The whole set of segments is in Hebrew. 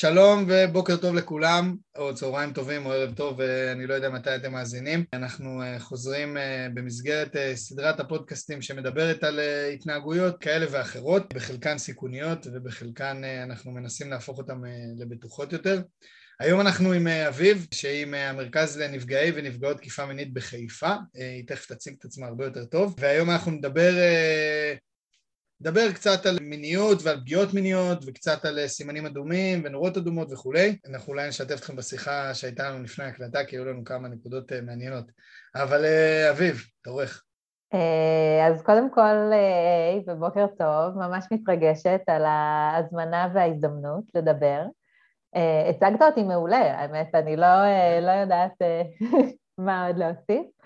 שלום ובוקר טוב לכולם, או צהריים טובים או ערב טוב, אני לא יודע מתי אתם מאזינים. אנחנו אה, חוזרים אה, במסגרת אה, סדרת הפודקאסטים שמדברת על התנהגויות כאלה ואחרות, בחלקן סיכוניות ובחלקן אנחנו מנסים להפוך אותן לבטוחות יותר. היום אנחנו עם אביב, שהיא מהמרכז לנפגעי ונפגעות תקיפה מינית בחיפה, היא תכף תציג את עצמה הרבה יותר טוב, והיום אנחנו נדבר נדבר קצת על מיניות ועל פגיעות מיניות וקצת על סימנים אדומים ונורות אדומות וכולי. אנחנו אולי נשתף אתכם בשיחה שהייתה לנו לפני ההקלטה כי היו לנו כמה נקודות אה, מעניינות. אבל אה, אביב, תורך. אה, אז קודם כל, היי, ובוקר טוב, ממש מתרגשת על ההזמנה וההזדמנות לדבר. הצגת אותי מעולה, האמת, אני לא, לא יודעת מה עוד להוסיף.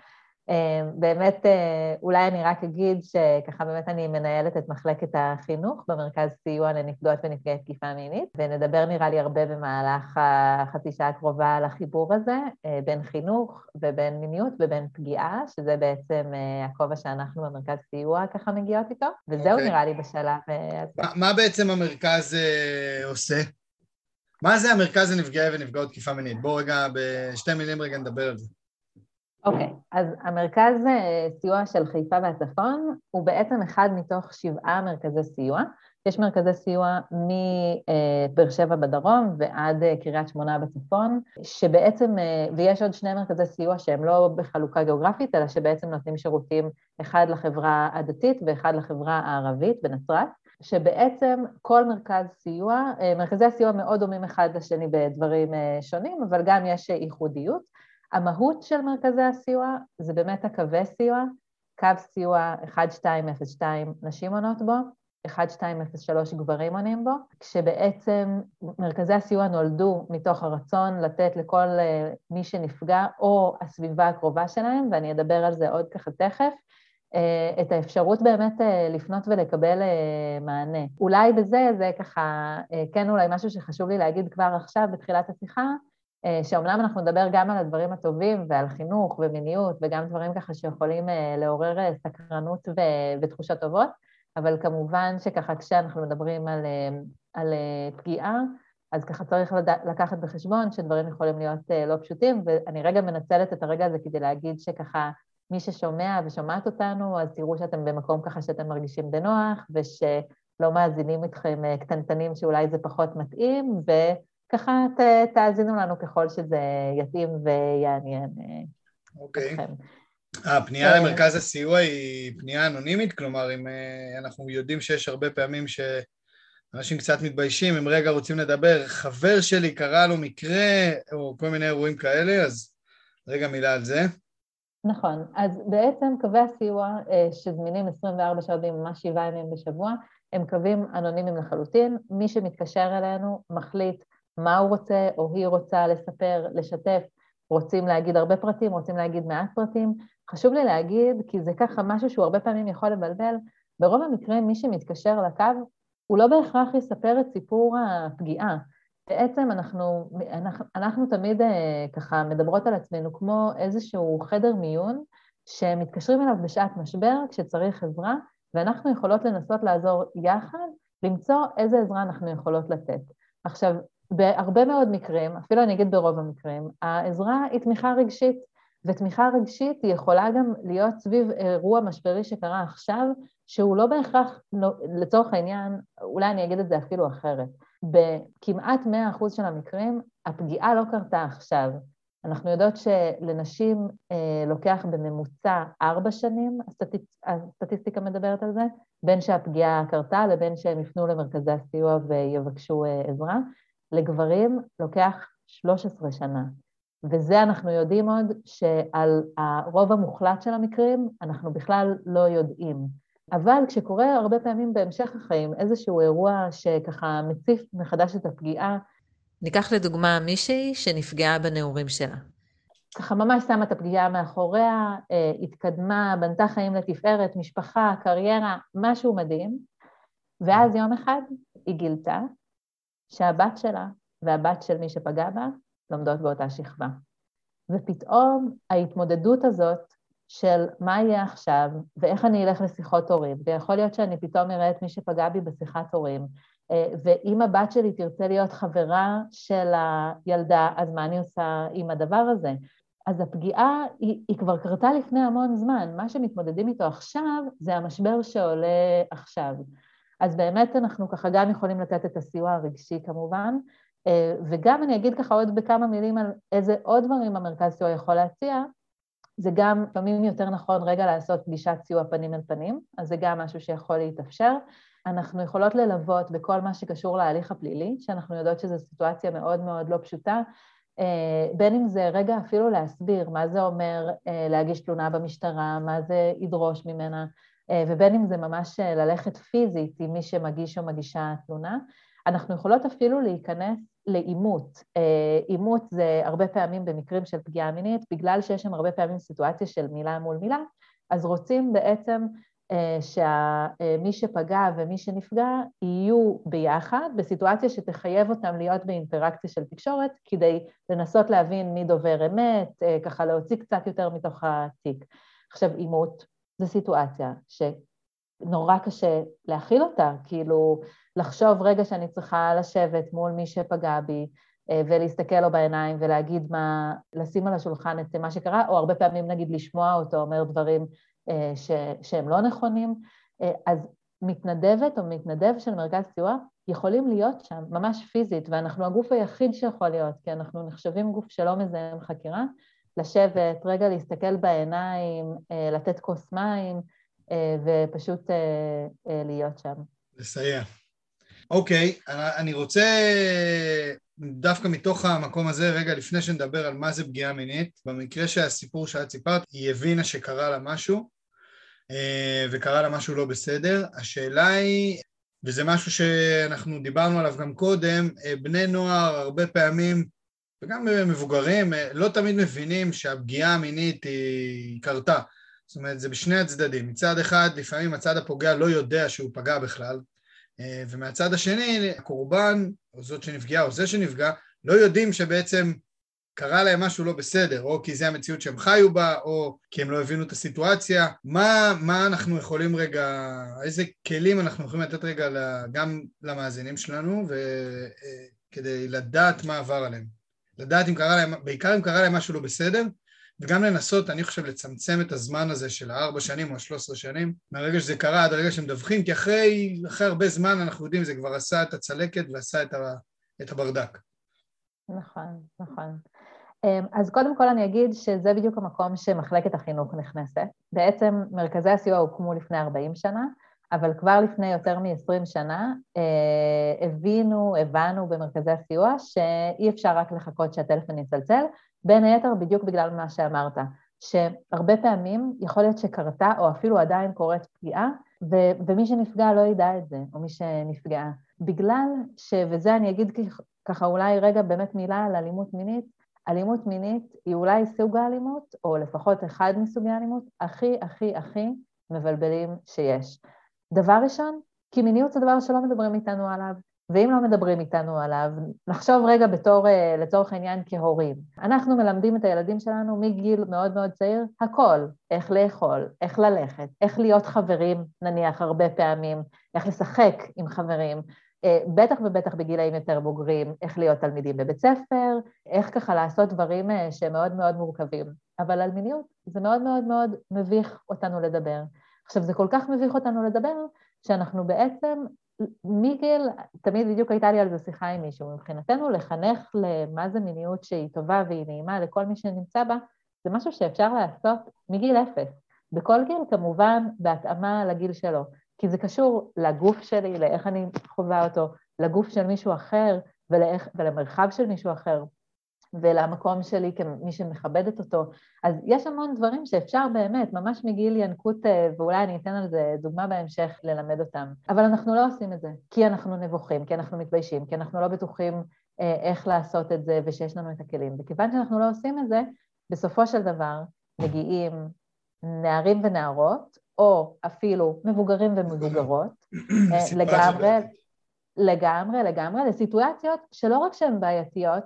אמ, באמת, אה, אולי אני רק אגיד שככה באמת אני מנהלת את מחלקת החינוך במרכז סיוע לנפגעות ונפגעי תקיפה מינית, ונדבר נראה לי הרבה במהלך החצי שעה הקרובה על החיבור הזה, אה, בין חינוך ובין מיניות ובין פגיעה, שזה בעצם אה, הכובע שאנחנו במרכז סיוע ככה מגיעות איתו, וזהו okay. אוקיי. נראה לי בשלב הזה. מה, מה בעצם המרכז עושה? מה זה המרכז לנפגעי ונפגעות תקיפה מינית? בואו רגע, בשתי מילים רגע נדבר על זה. אוקיי, okay, אז המרכז אה, סיוע של חיפה והצפון הוא בעצם אחד מתוך שבעה מרכזי סיוע. יש מרכזי סיוע מבאר שבע בדרום ועד אה, קריית שמונה בצפון, שבעצם, אה, ויש עוד שני מרכזי סיוע שהם לא בחלוקה גיאוגרפית, אלא שבעצם נותנים שירותים אחד לחברה הדתית ואחד לחברה הערבית בנצרת. שבעצם כל מרכז סיוע, מרכזי הסיוע מאוד דומים אחד לשני בדברים שונים, אבל גם יש ייחודיות. המהות של מרכזי הסיוע זה באמת הקווי סיוע, קו סיוע 1202 נשים עונות בו, 1203 גברים עונים בו, כשבעצם מרכזי הסיוע נולדו מתוך הרצון לתת לכל אה, מי שנפגע או הסביבה הקרובה שלהם, ואני אדבר על זה עוד ככה תכף, אה, את האפשרות באמת אה, לפנות ולקבל מענה. אולי בזה, זה ככה, כן אולי משהו שחשוב לי להגיד כבר עכשיו בתחילת השיחה, שאומנם אנחנו נדבר גם על הדברים הטובים ועל חינוך ומיניות וגם דברים ככה שיכולים אה, לעורר אה, סקרנות ותחושות טובות, אבל כמובן שככה כשאנחנו מדברים על, על פגיעה, אז ככה צריך לקחת בחשבון שדברים יכולים להיות לא פשוטים, ואני רגע מנצלת את הרגע הזה כדי להגיד שככה מי ששומע ושומעת אותנו, אז תראו שאתם במקום ככה שאתם מרגישים בנוח, ושלא מאזינים איתכם קטנטנים שאולי זה פחות מתאים, ו... ככה ת, תאזינו לנו ככל שזה יתאים ויעניין אוקיי. אתכם. הפנייה למרכז הסיוע היא פנייה אנונימית? כלומר, אם אה, אנחנו יודעים שיש הרבה פעמים שאנשים קצת מתביישים, אם רגע רוצים לדבר, חבר שלי קרה לו מקרה, או כל מיני אירועים כאלה, אז רגע מילה על זה. נכון, אז בעצם קווי הסיוע אה, שזמינים 24 שעות ממש שבעה ימים בשבוע, הם קווים אנונימיים לחלוטין. מי שמתקשר אלינו מחליט מה הוא רוצה או היא רוצה לספר, לשתף, רוצים להגיד הרבה פרטים, רוצים להגיד מעט פרטים. חשוב לי להגיד, כי זה ככה משהו שהוא הרבה פעמים יכול לבלבל, ברוב המקרים מי שמתקשר לקו, הוא לא בהכרח יספר את סיפור הפגיעה. בעצם אנחנו, אנחנו, אנחנו תמיד אה, ככה מדברות על עצמנו כמו איזשהו חדר מיון שמתקשרים אליו בשעת משבר כשצריך עזרה, ואנחנו יכולות לנסות לעזור יחד למצוא איזה עזרה אנחנו יכולות לתת. עכשיו, בהרבה מאוד מקרים, אפילו אני אגיד ברוב המקרים, העזרה היא תמיכה רגשית, ותמיכה רגשית היא יכולה גם להיות סביב אירוע משברי שקרה עכשיו, שהוא לא בהכרח, לצורך העניין, אולי אני אגיד את זה אפילו אחרת, בכמעט 100% של המקרים הפגיעה לא קרתה עכשיו. אנחנו יודעות שלנשים אה, לוקח בממוצע ארבע שנים, הסטטיס, הסטטיסטיקה מדברת על זה, בין שהפגיעה קרתה לבין שהם יפנו למרכזי הסיוע ויבקשו אה, עזרה. לגברים לוקח 13 שנה. וזה אנחנו יודעים עוד שעל הרוב המוחלט של המקרים אנחנו בכלל לא יודעים. אבל כשקורה הרבה פעמים בהמשך החיים איזשהו אירוע שככה מציף מחדש את הפגיעה, ניקח לדוגמה מישהי שנפגעה בנעורים שלה. ככה ממש שמה את הפגיעה מאחוריה, אה, התקדמה, בנתה חיים לתפארת, משפחה, קריירה, משהו מדהים, ואז יום אחד היא גילתה שהבת שלה והבת של מי שפגע בה לומדות באותה שכבה. ופתאום ההתמודדות הזאת של מה יהיה עכשיו, ואיך אני אלך לשיחות הורים, ויכול להיות שאני פתאום אראה את מי שפגע בי בשיחת הורים, ואם הבת שלי תרצה להיות חברה של הילדה, אז מה אני עושה עם הדבר הזה? אז הפגיעה היא, היא כבר קרתה לפני המון זמן, מה שמתמודדים איתו עכשיו זה המשבר שעולה עכשיו. אז באמת אנחנו ככה גם יכולים לתת את הסיוע הרגשי כמובן, וגם אני אגיד ככה עוד בכמה מילים על איזה עוד דברים המרכז סיוע יכול להציע, זה גם לפעמים יותר נכון רגע לעשות פגישת סיוע פנים אל פנים, אז זה גם משהו שיכול להתאפשר. אנחנו יכולות ללוות בכל מה שקשור להליך הפלילי, שאנחנו יודעות שזו סיטואציה מאוד מאוד לא פשוטה, אה, בין אם זה רגע אפילו להסביר מה זה אומר אה, להגיש תלונה במשטרה, מה זה ידרוש ממנה, אה, ובין אם זה ממש ללכת פיזית עם מי שמגיש או מגישה תלונה. אנחנו יכולות אפילו להיכנס לעימות. עימות זה הרבה פעמים במקרים של פגיעה מינית, בגלל שיש שם הרבה פעמים סיטואציה של מילה מול מילה, אז רוצים בעצם אה, שמי שפגע ומי שנפגע יהיו ביחד בסיטואציה שתחייב אותם להיות באינטראקציה של תקשורת כדי לנסות להבין מי דובר אמת, אה, ככה להוציא קצת יותר מתוך התיק. עכשיו, עימות זו סיטואציה שנורא קשה להכיל אותה, כאילו לחשוב רגע שאני צריכה לשבת מול מי שפגע בי אה, ולהסתכל לו בעיניים ולהגיד מה, לשים על השולחן את מה שקרה, או הרבה פעמים נגיד לשמוע אותו אומר דברים אה, ש, שהם לא נכונים, אה, אז מתנדבת או מתנדב של מרכז סיוע יכולים להיות שם, ממש פיזית, ואנחנו הגוף היחיד שיכול להיות, כי אנחנו נחשבים גוף שלא מזהם חקירה, לשבת, רגע להסתכל בעיניים, אה, לתת כוס מים, ופשוט להיות שם. לסייע. אוקיי, אני רוצה דווקא מתוך המקום הזה, רגע לפני שנדבר על מה זה פגיעה מינית, במקרה שהסיפור שאת סיפרת, היא הבינה שקרה לה משהו, אה, וקרה לה משהו לא בסדר. השאלה היא, וזה משהו שאנחנו דיברנו עליו גם קודם, אה, בני נוער הרבה פעמים, וגם מבוגרים, אה, לא תמיד מבינים שהפגיעה המינית היא קרתה. זאת אומרת, זה בשני הצדדים. מצד אחד, לפעמים הצד הפוגע לא יודע שהוא פגע בכלל, ומהצד השני, הקורבן, או זאת שנפגעה, או זה שנפגע, לא יודעים שבעצם קרה להם משהו לא בסדר, או כי זה המציאות שהם חיו בה, או כי הם לא הבינו את הסיטואציה. מה, מה אנחנו יכולים רגע, איזה כלים אנחנו יכולים לתת רגע גם למאזינים שלנו, וכדי לדעת מה עבר עליהם. לדעת אם קרה להם, בעיקר אם קרה להם משהו לא בסדר, וגם לנסות, אני חושב, לצמצם את הזמן הזה של הארבע שנים או השלוש עשרה שנים, מהרגע שזה קרה עד הרגע שמדווחים, כי אחרי, אחרי הרבה זמן אנחנו יודעים, זה כבר עשה את הצלקת ועשה את, ה, את הברדק. נכון, נכון. אמ, אז קודם כל אני אגיד שזה בדיוק המקום שמחלקת החינוך נכנסת. בעצם מרכזי הסיוע הוקמו לפני 40 שנה, אבל כבר לפני יותר מ-20 שנה אה, הבינו, הבנו במרכזי הסיוע שאי אפשר רק לחכות שהטלפון יצלצל, בין היתר בדיוק בגלל מה שאמרת, שהרבה פעמים יכול להיות שקרתה או אפילו עדיין קורית פגיעה, ו- ומי שנפגע לא ידע את זה, או מי שנפגעה. בגלל ש... וזה אני אגיד ככה אולי רגע באמת מילה על אלימות מינית, אלימות מינית היא אולי סוג האלימות, או לפחות אחד מסוגי האלימות, הכי הכי הכי מבלבלים שיש. דבר ראשון, כי מיניות זה דבר שלא מדברים איתנו עליו, ואם לא מדברים איתנו עליו, נחשוב רגע בתור, אה, לצורך העניין כהורים. אנחנו מלמדים את הילדים שלנו מגיל מאוד מאוד צעיר הכל, איך לאכול, איך ללכת, איך להיות חברים, נניח הרבה פעמים, איך לשחק עם חברים, אה, בטח ובטח בגילאים יותר בוגרים, איך להיות תלמידים בבית ספר, איך ככה לעשות דברים אה, שהם מאוד מאוד מורכבים. אבל על מיניות זה מאוד מאוד מאוד מביך אותנו לדבר. עכשיו, זה כל כך מביך אותנו לדבר, שאנחנו בעצם מגיל, תמיד בדיוק הייתה לי על זה שיחה עם מישהו, מבחינתנו לחנך למה זה מיניות שהיא טובה והיא נעימה לכל מי שנמצא בה, זה משהו שאפשר לעשות מגיל אפס. בכל גיל כמובן בהתאמה לגיל שלו. כי זה קשור לגוף שלי, לאיך אני חווה אותו, לגוף של מישהו אחר ולאיך, ולמרחב של מישהו אחר ולמקום שלי כמי שמכבדת אותו. אז יש המון דברים שאפשר באמת, ממש מגיל ינקות, אה, ואולי אני אתן על זה דוגמה בהמשך, ללמד אותם. אבל אנחנו לא עושים את זה, כי אנחנו נבוכים, כי אנחנו מתביישים, כי אנחנו לא בטוחים אה, איך לעשות את זה ושיש לנו את הכלים. וכיוון שאנחנו לא עושים את זה, בסופו של דבר מגיעים נערים ונערות, או אפילו מבוגרים ומבוגרות, אה, לגמרי, לגמרי, לגמרי, לסיטואציות שלא רק שהן בעייתיות,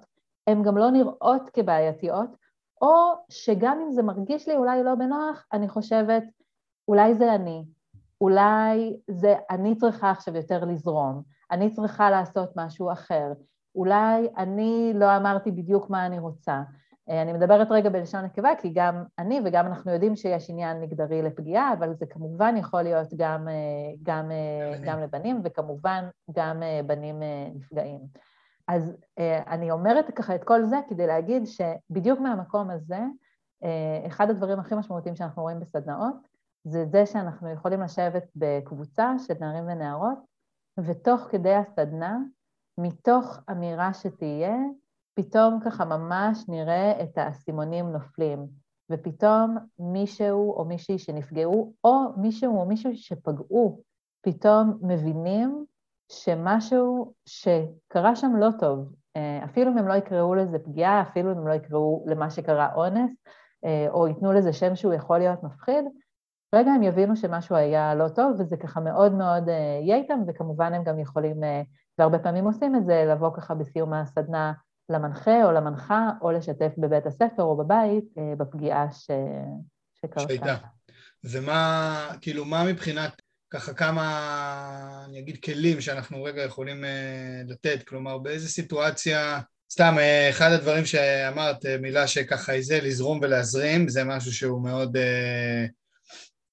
הן גם לא נראות כבעייתיות, או שגם אם זה מרגיש לי אולי לא בנוח, אני חושבת, אולי זה אני, אולי זה אני צריכה עכשיו יותר לזרום, אני צריכה לעשות משהו אחר, אולי אני לא אמרתי בדיוק מה אני רוצה. אה, אני מדברת רגע בלשון נקבה, כי גם אני וגם אנחנו יודעים שיש עניין מגדרי לפגיעה, אבל זה כמובן יכול להיות גם, אה, גם, גם לבנים, וכמובן גם בנים נפגעים. אז אני אומרת ככה את כל זה כדי להגיד שבדיוק מהמקום הזה, אחד הדברים הכי משמעותיים שאנחנו רואים בסדנאות, זה זה שאנחנו יכולים לשבת בקבוצה של נערים ונערות, ותוך כדי הסדנה, מתוך אמירה שתהיה, פתאום ככה ממש נראה את האסימונים נופלים, ופתאום מישהו או מישהי שנפגעו, או מישהו או מישהו שפגעו, פתאום מבינים שמשהו שקרה שם לא טוב, אה, אפילו אם הם לא יקראו לזה פגיעה, אפילו אם הם לא יקראו למה שקרה אונס, אה, או ייתנו לזה שם שהוא יכול להיות מפחיד, רגע הם יבינו שמשהו היה לא טוב, וזה ככה מאוד מאוד אה, יהיה איתם, וכמובן הם גם יכולים, והרבה פעמים עושים את זה, לבוא ככה בסיום הסדנה למנחה או למנחה, או לשתף בבית הספר או בבית בפגיעה ש... שקרתה. שהייתה. ומה, כאילו, מה מבחינת, ככה כמה, אני אגיד, כלים שאנחנו רגע יכולים לתת, כלומר, באיזה סיטואציה... סתם, אחד הדברים שאמרת, מילה שככה היא זה, לזרום ולהזרים, זה משהו שהוא מאוד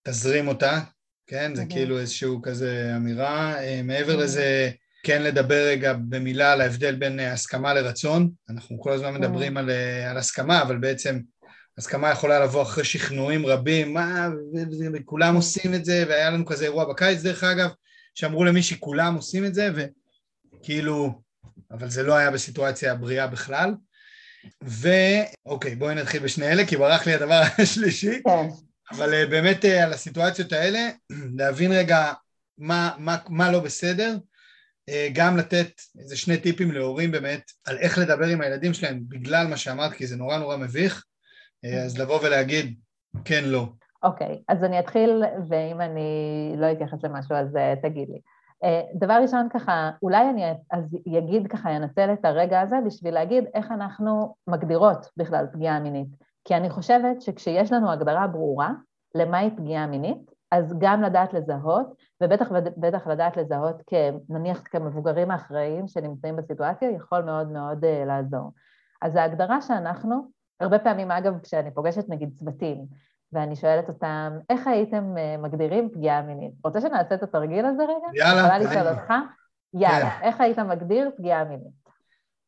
תזרים אותה, כן? זה כאילו איזשהו כזה אמירה. אה, מעבר לזה, כן לדבר רגע במילה על ההבדל בין אה, הסכמה לרצון. אנחנו כל הזמן מדברים על, אה, על הסכמה, אבל בעצם הסכמה יכולה לבוא אחרי שכנועים רבים, מה, וכולם עושים את זה, והיה לנו כזה אירוע בקיץ, דרך אגב, שאמרו למישהי, כולם עושים את זה, וכאילו, אבל זה לא היה בסיטואציה בריאה בכלל. ואוקיי, בואי נתחיל בשני אלה, כי ברח לי הדבר השלישי. כן. אבל אה, באמת אה, על הסיטואציות האלה, להבין רגע מה, מה, מה לא בסדר, אה, גם לתת איזה שני טיפים להורים באמת על איך לדבר עם הילדים שלהם בגלל מה שאמרת, כי זה נורא נורא מביך, אז לבוא ולהגיד כן, לא. אוקיי, okay, אז אני אתחיל, ואם אני לא אתייחס למשהו אז תגיד לי. דבר ראשון ככה, אולי אני אז אגיד ככה, אנצל את הרגע הזה בשביל להגיד איך אנחנו מגדירות בכלל פגיעה מינית. כי אני חושבת שכשיש לנו הגדרה ברורה למהי פגיעה מינית, אז גם לדעת לזהות, ובטח ובטח לדעת לזהות נניח כמבוגרים האחראיים שנמצאים בסיטואציה, יכול מאוד מאוד לעזור. אז ההגדרה שאנחנו, הרבה פעמים אגב כשאני פוגשת נגיד צוותים, ואני שואלת אותם, איך הייתם uh, מגדירים פגיעה מינית? רוצה שנעשה את התרגיל הזה רגע? יאללה. יכולה לשאול אותך? יאללה, כן. איך היית מגדיר פגיעה מינית?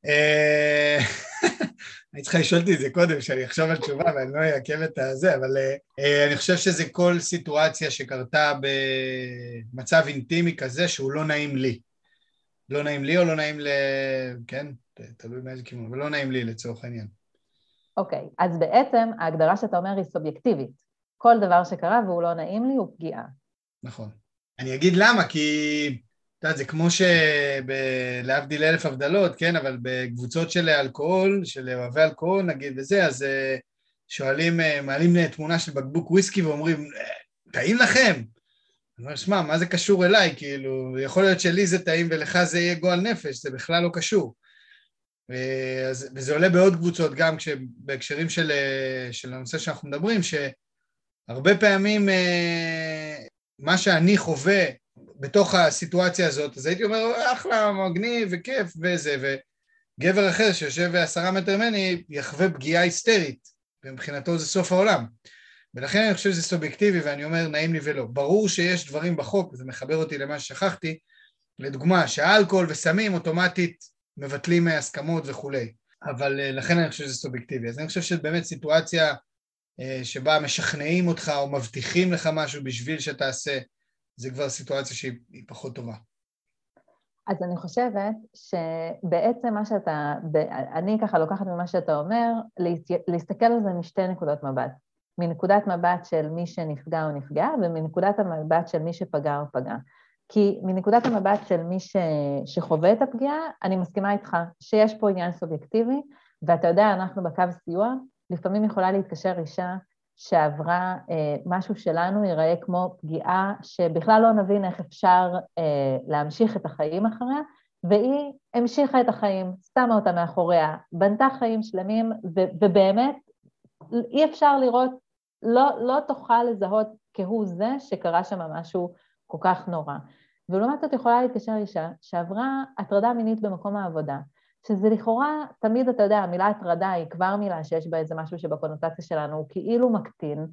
אה, אני צריכה לשאול אותי את זה קודם, שאני אחשוב על תשובה ואני לא אעכב את הזה, אבל uh, אני חושב שזה כל סיטואציה שקרתה במצב אינטימי כזה שהוא לא נעים לי. לא נעים לי או לא נעים ל... כן, תלוי מאיזה כיוון, אבל לא נעים לי לצורך העניין. אוקיי, okay, אז בעצם ההגדרה שאתה אומר היא סובייקטיבית. כל דבר שקרה והוא לא נעים לי הוא פגיעה. נכון. אני אגיד למה, כי את יודעת, זה כמו שלהבדיל אלף הבדלות, כן, אבל בקבוצות של אלכוהול, של אוהבי אלכוהול נגיד וזה, אז אה, שואלים, אה, מעלים תמונה של בקבוק וויסקי ואומרים, אה, טעים לכם? אני אומר, שמע, מה זה קשור אליי? כאילו, יכול להיות שלי זה טעים ולך זה יהיה גועל נפש, זה בכלל לא קשור. וזה עולה בעוד קבוצות, גם בהקשרים של, של הנושא שאנחנו מדברים, שהרבה פעמים מה שאני חווה בתוך הסיטואציה הזאת, אז הייתי אומר, אחלה, מגניב וכיף וזה, וגבר אחר שיושב עשרה מטר ממני יחווה פגיעה היסטרית, ומבחינתו זה סוף העולם. ולכן אני חושב שזה סובייקטיבי, ואני אומר, נעים לי ולא. ברור שיש דברים בחוק, וזה מחבר אותי למה ששכחתי, לדוגמה, שאלכוהול וסמים אוטומטית מבטלים הסכמות וכולי, אבל אה, לכן אני חושב שזה סובייקטיבי. אז אני חושב שבאמת סיטואציה אה, שבה משכנעים אותך או מבטיחים לך משהו בשביל שתעשה, זה כבר סיטואציה שהיא פחות טובה. אז אני חושבת שבעצם מה שאתה, אני ככה לוקחת ממה שאתה אומר, להסתכל על זה משתי נקודות מבט. מנקודת מבט של מי שנפגע או נפגע, ומנקודת המבט של מי שפגע או פגע. כי מנקודת המבט של מי ש... שחווה את הפגיעה, אני מסכימה איתך שיש פה עניין סובייקטיבי, ואתה יודע, אנחנו בקו סיוע, לפעמים יכולה להתקשר אישה שעברה אה, משהו שלנו ייראה כמו פגיעה שבכלל לא נבין איך אפשר אה, להמשיך את החיים אחריה, והיא המשיכה את החיים, שמה אותה מאחוריה, בנתה חיים שלמים, ו- ובאמת אי אפשר לראות, לא, לא תוכל לזהות כהוא זה שקרה שם משהו כל כך נורא. ולעומת זאת יכולה להתקשר אישה שעברה הטרדה מינית במקום העבודה, שזה לכאורה, תמיד אתה יודע, המילה הטרדה היא כבר מילה שיש בה איזה משהו שבקונוטציה שלנו הוא כאילו מקטין,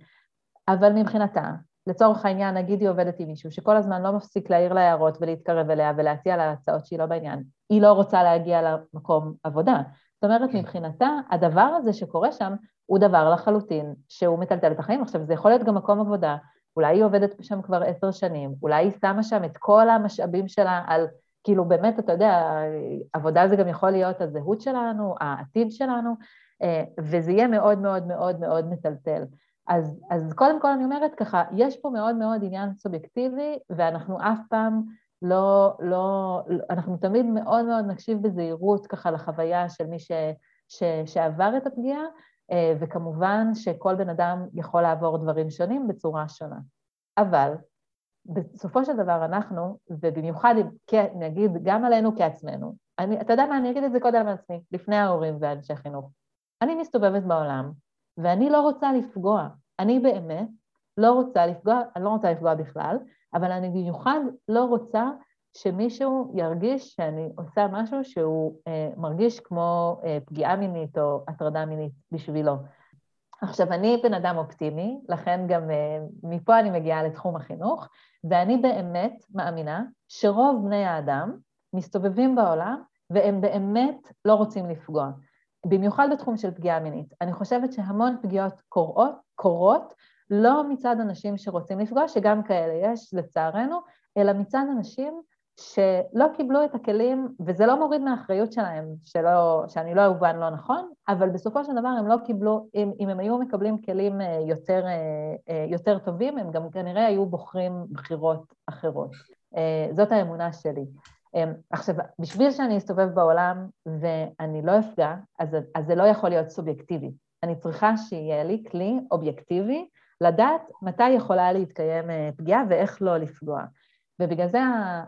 אבל מבחינתה, לצורך העניין, נגיד היא עובדת עם מישהו שכל הזמן לא מפסיק להעיר לה הערות ולהתקרב אליה ולהציע לה הצעות שהיא לא בעניין, היא לא רוצה להגיע למקום עבודה. זאת אומרת. מבחינתה, הדבר הזה שקורה שם הוא דבר לחלוטין שהוא מטלטל את החיים. עכשיו, זה יכול להיות גם מקום עבודה, אולי היא עובדת שם כבר עשר שנים, אולי היא שמה שם את כל המשאבים שלה על, כאילו באמת, אתה יודע, עבודה זה גם יכול להיות הזהות שלנו, העתיד שלנו, אה, וזה יהיה מאוד מאוד מאוד מאוד מטלטל. אז, אז קודם כל אני אומרת ככה, יש פה מאוד מאוד עניין סובייקטיבי, ואנחנו אף פעם לא, לא, אנחנו תמיד מאוד מאוד נקשיב בזהירות ככה לחוויה של מי ש, ש, שעבר את הפגיעה, וכמובן שכל בן אדם יכול לעבור דברים שונים בצורה שונה. אבל בסופו של דבר אנחנו, ובמיוחד נגיד גם עלינו כעצמנו, אני, אתה יודע מה, אני אגיד את זה קודם על עצמי, לפני ההורים ואנשי חינוך. אני מסתובבת בעולם, ואני לא רוצה לפגוע. אני באמת לא רוצה לפגוע, אני לא רוצה לפגוע בכלל, אבל אני במיוחד לא רוצה שמישהו ירגיש שאני עושה משהו שהוא אה, מרגיש כמו אה, פגיעה מינית או הטרדה מינית בשבילו. עכשיו, אני בן אדם אופטימי, לכן גם אה, מפה אני מגיעה לתחום החינוך, ואני באמת מאמינה שרוב בני האדם מסתובבים בעולם והם באמת לא רוצים לפגוע. במיוחד בתחום של פגיעה מינית. אני חושבת שהמון פגיעות קורות, קורות לא מצד אנשים שרוצים לפגוע, שגם כאלה יש לצערנו, אלא מצד אנשים שלא קיבלו את הכלים, וזה לא מוריד מהאחריות שלהם, שלא, שאני לא אובן לא נכון, אבל בסופו של דבר הם לא קיבלו, אם, אם הם היו מקבלים כלים אה, יותר, אה, אה, יותר טובים, הם גם כנראה היו בוחרים בחירות אחרות. זאת האמונה שלי. עכשיו, בשביל שאני אסתובב בעולם ואני לא אפגע, אז, אז זה לא יכול להיות סובייקטיבי. אני צריכה שיהיה לי כלי אובייקטיבי לדעת מתי יכולה להתקיים פגיעה ואיך לא לפגוע. ובגלל זה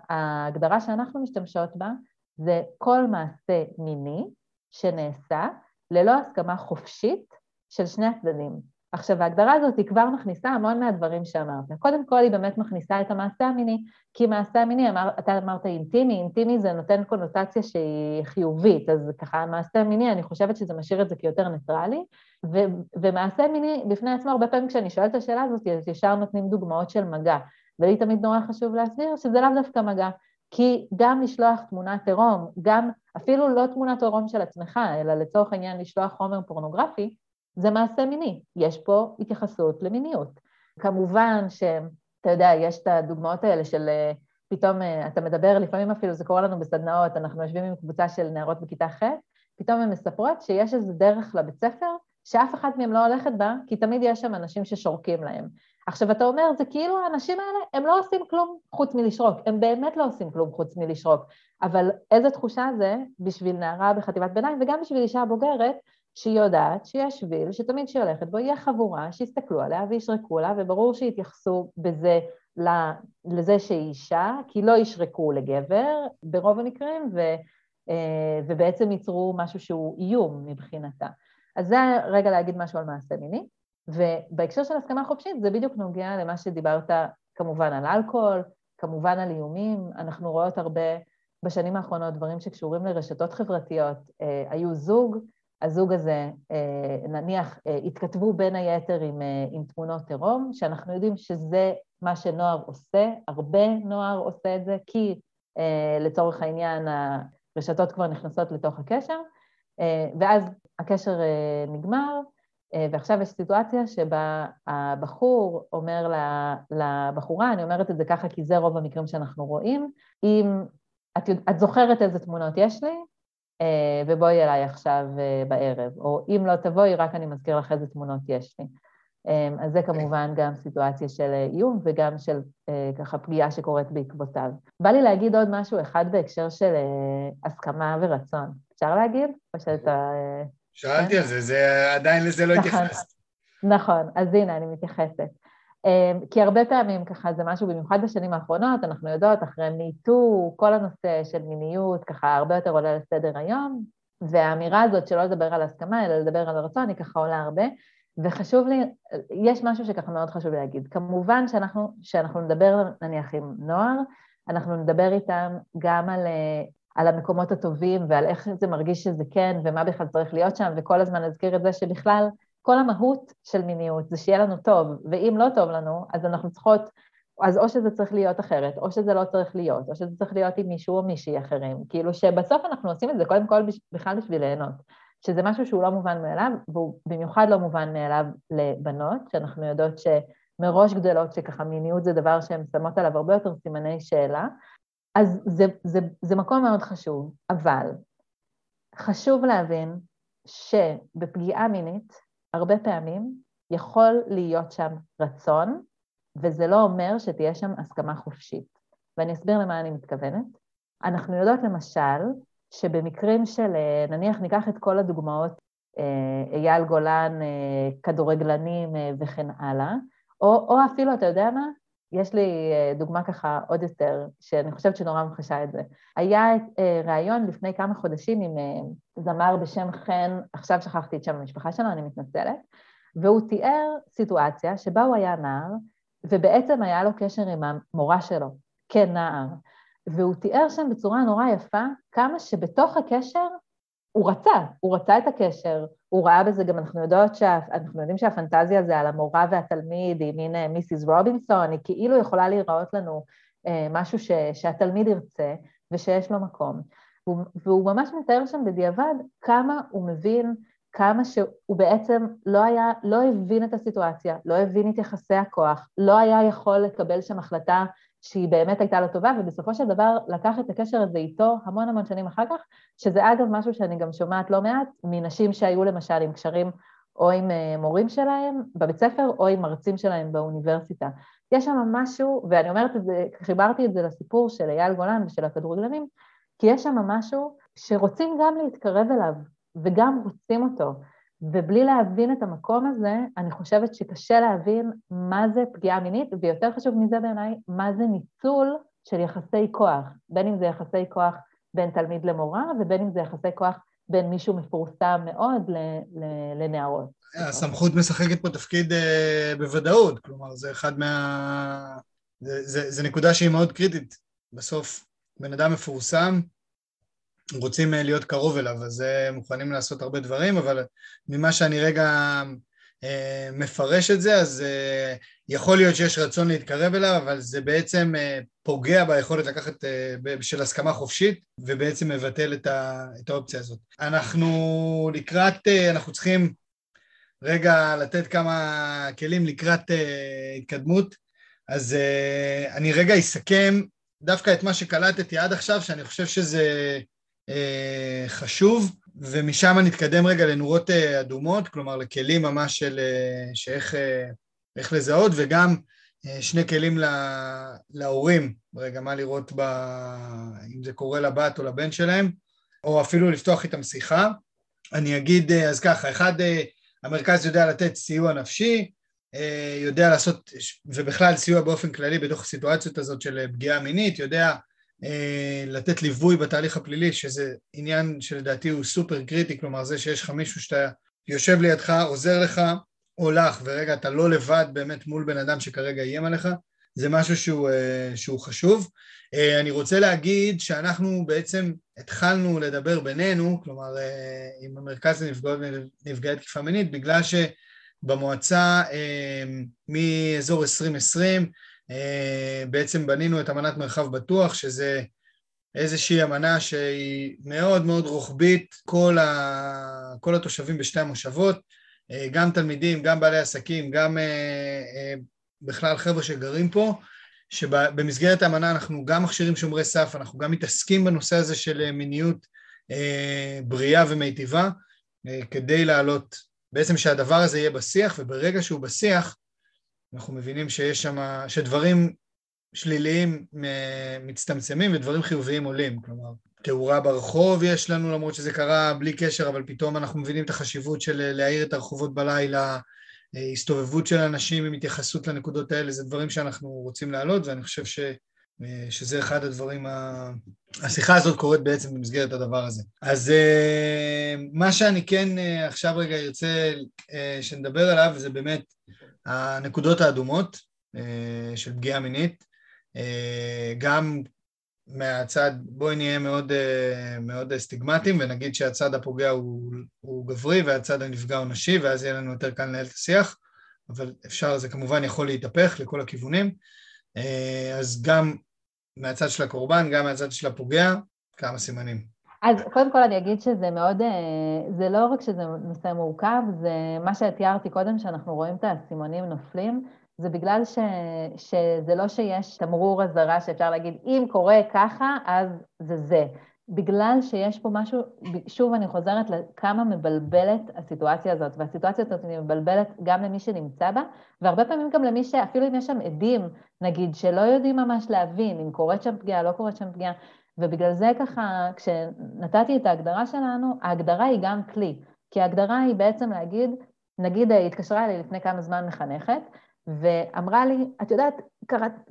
ההגדרה שאנחנו משתמשות בה זה כל מעשה מיני שנעשה ללא הסכמה חופשית של שני הצדדים. עכשיו, ההגדרה הזאת היא כבר מכניסה המון מהדברים שאמרת. קודם כל, היא באמת מכניסה את המעשה המיני, כי מעשה המיני, אמר, אתה אמרת אינטימי, אינטימי זה נותן קונוטציה שהיא חיובית, אז ככה, מעשה מיני, אני חושבת שזה משאיר את זה כיותר ניטרלי, ו- ומעשה מיני, בפני עצמו, הרבה פעמים כשאני שואלת את השאלה הזאת, אז ישר נותנים דוגמאות של מגע. ולי תמיד נורא חשוב להסביר שזה לאו דווקא מגע, כי גם לשלוח תמונת עירום, גם אפילו לא תמונת עירום של עצמך, אלא לצורך העניין לשלוח חומר פורנוגרפי, זה מעשה מיני, יש פה התייחסות למיניות. כמובן שאתה יודע, יש את הדוגמאות האלה של אה, פתאום אה, אתה מדבר, לפעמים אפילו זה קורה לנו בסדנאות, אנחנו יושבים עם קבוצה של נערות בכיתה ח', פתאום הן מספרות שיש איזה דרך לבית ספר שאף אחת מהן לא הולכת בה, כי תמיד יש שם אנשים ששורקים להם. עכשיו, אתה אומר, זה כאילו האנשים האלה, הם לא עושים כלום חוץ מלשרוק, הם באמת לא עושים כלום חוץ מלשרוק, אבל איזה תחושה זה בשביל נערה בחטיבת ביניים וגם בשביל אישה בוגרת, שהיא יודעת שיש שביל, שתמיד כשהיא הולכת בו יהיה חבורה שיסתכלו עליה וישרקו לה, וברור שיתייחסו בזה לזה שהיא אישה, כי לא ישרקו לגבר ברוב המקרים, ו, אה, ובעצם ייצרו משהו שהוא איום מבחינתה. אז זה רגע להגיד משהו על מעשה מיני. ובהקשר של הסכמה חופשית זה בדיוק נוגע למה שדיברת כמובן על אלכוהול, כמובן על איומים, אנחנו רואות הרבה בשנים האחרונות דברים שקשורים לרשתות חברתיות. אה, היו זוג, הזוג הזה אה, נניח אה, התכתבו בין היתר עם, אה, עם תמונות עירום, שאנחנו יודעים שזה מה שנוער עושה, הרבה נוער עושה את זה, כי אה, לצורך העניין הרשתות כבר נכנסות לתוך הקשר, אה, ואז הקשר אה, נגמר, אה, ועכשיו יש סיטואציה שבה הבחור אומר לבחורה, אני אומרת את זה ככה כי זה רוב המקרים שאנחנו רואים, אם את, את זוכרת איזה תמונות יש לי, אה, ובואי אליי עכשיו בערב, או אם לא תבואי, רק אני מזכיר לך איזה תמונות יש לי. אז זה כמובן גם סיטואציה של איום וגם של ככה פגיעה שקורית בעקבותיו. בא לי להגיד עוד משהו אחד בהקשר של הסכמה ורצון. אפשר להגיד? או שאתה... שאלתי כן? על זה, זה עדיין לזה לא נכון. התייחסת. נכון, אז הנה, אני מתייחסת. אמ, כי הרבה פעמים ככה זה משהו, במיוחד בשנים האחרונות, אנחנו יודעות, אחרי מיטו, כל הנושא של מיניות ככה הרבה יותר עולה לסדר היום, והאמירה הזאת שלא לדבר על הסכמה, אלא לדבר על הרצון, היא ככה עולה הרבה, וחשוב לי, יש משהו שככה מאוד חשוב לי להגיד. כמובן שאנחנו, שאנחנו נדבר נניח עם נוער, אנחנו נדבר איתם גם על, על המקומות הטובים ועל איך זה מרגיש שזה כן ומה בכלל צריך להיות שם, וכל הזמן נזכיר את זה שבכלל כל המהות של מיניות זה שיהיה לנו טוב, ואם לא טוב לנו, אז אנחנו צריכות, אז או שזה צריך להיות אחרת, או שזה לא צריך להיות, או שזה צריך להיות עם מישהו או מישהי אחרים. כאילו שבסוף אנחנו עושים את זה קודם כל בכלל בשביל ליהנות, שזה משהו שהוא לא מובן מאליו, והוא במיוחד לא מובן מאליו לבנות, שאנחנו יודעות שמראש גדלות שככה מיניות זה דבר שהן שמות עליו הרבה יותר סימני שאלה, אז זה, זה, זה מקום מאוד חשוב, אבל חשוב להבין שבפגיעה מינית, הרבה פעמים יכול להיות שם רצון, וזה לא אומר שתהיה שם הסכמה חופשית. ואני אסביר למה אני מתכוונת. אנחנו יודעות למשל שבמקרים של, אה, נניח ניקח את כל הדוגמאות, אה, אייל גולן, אה, כדורגלנים וכן הלאה, או, או אפילו, אתה יודע מה? יש לי דוגמה ככה עוד יותר, שאני חושבת שנורא ממחשה את זה. היה ראיון לפני כמה חודשים עם זמר בשם חן, עכשיו שכחתי את שם המשפחה שלו, אני מתנצלת, והוא תיאר סיטואציה שבה הוא היה נער, ובעצם היה לו קשר עם המורה שלו, כנער. והוא תיאר שם בצורה נורא יפה כמה שבתוך הקשר הוא רצה, הוא רצה את הקשר, הוא ראה בזה גם, אנחנו יודעות, שה, אנחנו יודעים שהפנטזיה זה על המורה והתלמיד, היא מין אה, מיסיס רובינסון, היא כאילו יכולה להיראות לנו אה, משהו ש, שהתלמיד ירצה ושיש לו מקום. והוא, והוא ממש מתאר שם בדיעבד כמה הוא מבין, כמה שהוא בעצם לא היה, לא הבין את הסיטואציה, לא הבין את יחסי הכוח, לא היה יכול לקבל שם החלטה שהיא באמת הייתה לו טובה, ובסופו של דבר לקח את הקשר הזה איתו המון המון שנים אחר כך, שזה אגב משהו שאני גם שומעת לא מעט מנשים שהיו למשל עם קשרים או עם אה, מורים שלהם בבית ספר או עם מרצים שלהם באוניברסיטה. יש שם משהו, ואני אומרת את זה, חיברתי את זה לסיפור של אייל גולן ושל הכדורגלנים, כי יש שם משהו שרוצים גם להתקרב אליו וגם רוצים אותו. ובלי להבין את המקום הזה, אני חושבת שקשה להבין מה זה פגיעה מינית, ויותר חשוב מזה בעיניי, מה זה ניצול של יחסי כוח, בין אם זה יחסי כוח בין תלמיד למורה, ובין אם זה יחסי כוח בין מישהו מפורסם מאוד לנערות. הסמכות משחקת פה תפקיד uh, בוודאות, כלומר זה אחד מה... זה, זה, זה נקודה שהיא מאוד קריטית. בסוף בן אדם מפורסם, רוצים אה, להיות קרוב אליו, אז אה, מוכנים לעשות הרבה דברים, אבל ממה שאני רגע אה, מפרש את זה, אז יכול להיות שיש רצון להתקרב אליו, אבל זה בעצם פוגע ביכולת לקחת בשל הסכמה חופשית, ובעצם מבטל את, האופציה הזאת. אנחנו לקראת, אנחנו צריכים רגע לתת כמה כלים לקראת התקדמות, אז אני רגע אסכם דווקא את מה שקלטתי עד עכשיו, שאני חושב שזה חשוב, ומשם נתקדם רגע לנורות אה, אדומות, כלומר לכלים ממש של אה, שאיך איך לזהות, וגם שני כלים לה, להורים, רגע, מה לראות ב... אם זה קורה לבת או לבן שלהם, או אפילו לפתוח איתם שיחה. אני אגיד אז ככה, אחד, המרכז יודע לתת סיוע נפשי, יודע לעשות, ובכלל סיוע באופן כללי בתוך הסיטואציות הזאת של פגיעה מינית, יודע אה, לתת ליווי בתהליך הפלילי, שזה עניין שלדעתי הוא סופר קריטי, כלומר זה שיש לך מישהו שאתה יושב לידך, עוזר לך או לך, ורגע אתה לא לבד באמת מול בן אדם שכרגע איים עליך, זה משהו שהוא, אה, שהוא חשוב. אה, אני רוצה להגיד שאנחנו בעצם התחלנו לדבר בינינו, כלומר עם המרכז לנפגעי תקיפה מינית, בגלל שבמועצה מאזור 2020 אה, בעצם בנינו את אמנת מרחב בטוח, שזה איזושהי אמנה שהיא מאוד מאוד רוחבית, כל, ה... כל התושבים בשתי המושבות, אה, גם תלמידים, גם בעלי עסקים, גם אה, בכלל חבר'ה שגרים פה, שבמסגרת האמנה אנחנו גם מכשירים שומרי סף, אנחנו גם מתעסקים בנושא הזה של מיניות בריאה ומיטיבה, כדי להעלות, בעצם שהדבר הזה יהיה בשיח, וברגע שהוא בשיח, אנחנו מבינים שיש שם, שדברים שליליים מצטמצמים ודברים חיוביים עולים, כלומר, תאורה ברחוב יש לנו למרות שזה קרה בלי קשר, אבל פתאום אנחנו מבינים את החשיבות של להאיר את הרחובות בלילה, הסתובבות של אנשים עם התייחסות לנקודות האלה, זה דברים שאנחנו רוצים להעלות ואני חושב ש... שזה אחד הדברים, ה... השיחה הזאת קורית בעצם במסגרת הדבר הזה. אז מה שאני כן עכשיו רגע ארצה שנדבר עליו זה באמת הנקודות האדומות אה, של פגיעה מינית, אה, גם מהצד, בואי נהיה מאוד, אה, מאוד סטיגמטיים ונגיד שהצד הפוגע הוא, הוא גברי והצד הנפגע הוא נשי ואז יהיה לנו יותר קל לנהל את השיח, אבל אפשר, זה כמובן יכול להתהפך לכל הכיוונים. אז גם מהצד של הקורבן, גם מהצד של הפוגע, כמה סימנים. אז קודם כל אני אגיד שזה מאוד, אה, זה לא רק שזה נושא מורכב, זה מה שתיארתי קודם, שאנחנו רואים את האסימונים נופלים, זה בגלל ש, שזה לא שיש תמרור אזהרה שאפשר להגיד, אם קורה ככה, אז זה זה. בגלל שיש פה משהו, שוב אני חוזרת לכמה מבלבלת הסיטואציה הזאת, והסיטואציה הזאת מבלבלת גם למי שנמצא בה, והרבה פעמים גם למי שאפילו אם יש שם עדים, נגיד, שלא יודעים ממש להבין אם קורית שם פגיעה, לא קורית שם פגיעה, ובגלל זה ככה, כשנתתי את ההגדרה שלנו, ההגדרה היא גם כלי, כי ההגדרה היא בעצם להגיד, נגיד התקשרה אליי לפני כמה זמן מחנכת, ואמרה לי, את יודעת,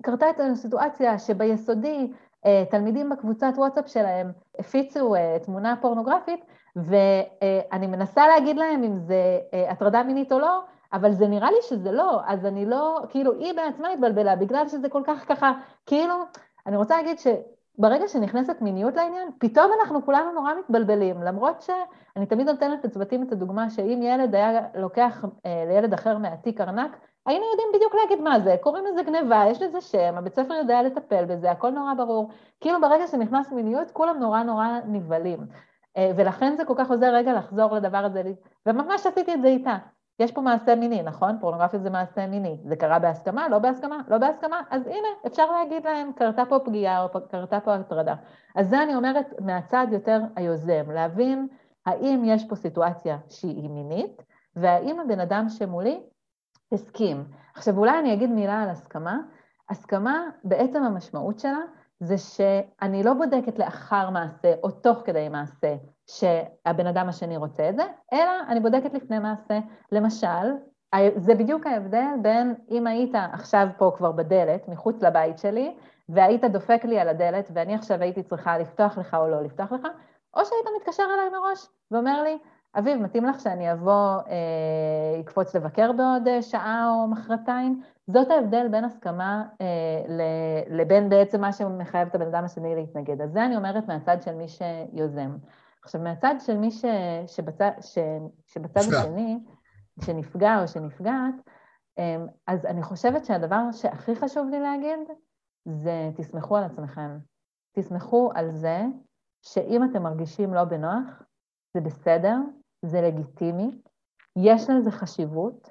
קרתה את הסיטואציה שביסודי אה, תלמידים בקבוצת וואטסאפ שלהם הפיצו אה, תמונה פורנוגרפית, ואני מנסה להגיד להם אם זה אה, הטרדה מינית או לא, אבל זה נראה לי שזה לא, אז אני לא, כאילו, היא בעצמה התבלבלה, בגלל שזה כל כך ככה, כאילו, אני רוצה להגיד שברגע שנכנסת מיניות לעניין, פתאום אנחנו כולנו נורא מתבלבלים, למרות שאני תמיד נותנת לצוותים את הדוגמה שאם ילד היה לוקח לילד אחר מהתיק ארנק, היינו יודעים בדיוק להגיד מה זה, קוראים לזה גניבה, יש לזה שם, הבית ספר יודע לטפל בזה, הכל נורא ברור. כאילו ברגע שנכנס מיניות, כולם נורא נורא נבהלים. אה, ולכן זה כל כך עוזר רגע לחזור לדבר הזה, וממש עשיתי את זה איתה. יש פה מעשה מיני, נכון? פורנוגרפיה זה מעשה מיני. זה קרה בהסכמה? לא בהסכמה? לא בהסכמה? אז הנה, אפשר להגיד להם, קרתה פה פגיעה או קרתה פה הטרדה. אז זה אני אומרת מהצד יותר היוזם, להבין האם יש פה סיטואציה שהיא מינית, והאם הבן אדם שמולי הסכים. עכשיו אולי אני אגיד מילה על הסכמה. הסכמה, בעצם המשמעות שלה זה שאני לא בודקת לאחר מעשה או תוך כדי מעשה שהבן אדם השני רוצה את זה, אלא אני בודקת לפני מעשה. למשל, זה בדיוק ההבדל בין אם היית עכשיו פה כבר בדלת, מחוץ לבית שלי, והיית דופק לי על הדלת ואני עכשיו הייתי צריכה לפתוח לך או לא לפתוח לך, או שהיית מתקשר אליי מראש ואומר לי, אביב, מתאים לך שאני אבוא, אה, אקפוץ לבקר בעוד אה, שעה או מחרתיים? זאת ההבדל בין הסכמה אה, לבין בעצם מה שמחייב את הבן אדם השני להתנגד. אז זה אני אומרת מהצד של מי שיוזם. עכשיו, מהצד של מי ש, שבצד, ש, שבצד השני, שנפגע או שנפגעת, אה, אז אני חושבת שהדבר שהכי חשוב לי להגיד זה תסמכו על עצמכם. תסמכו על זה שאם אתם מרגישים לא בנוח, זה בסדר, זה לגיטימי, יש לזה חשיבות,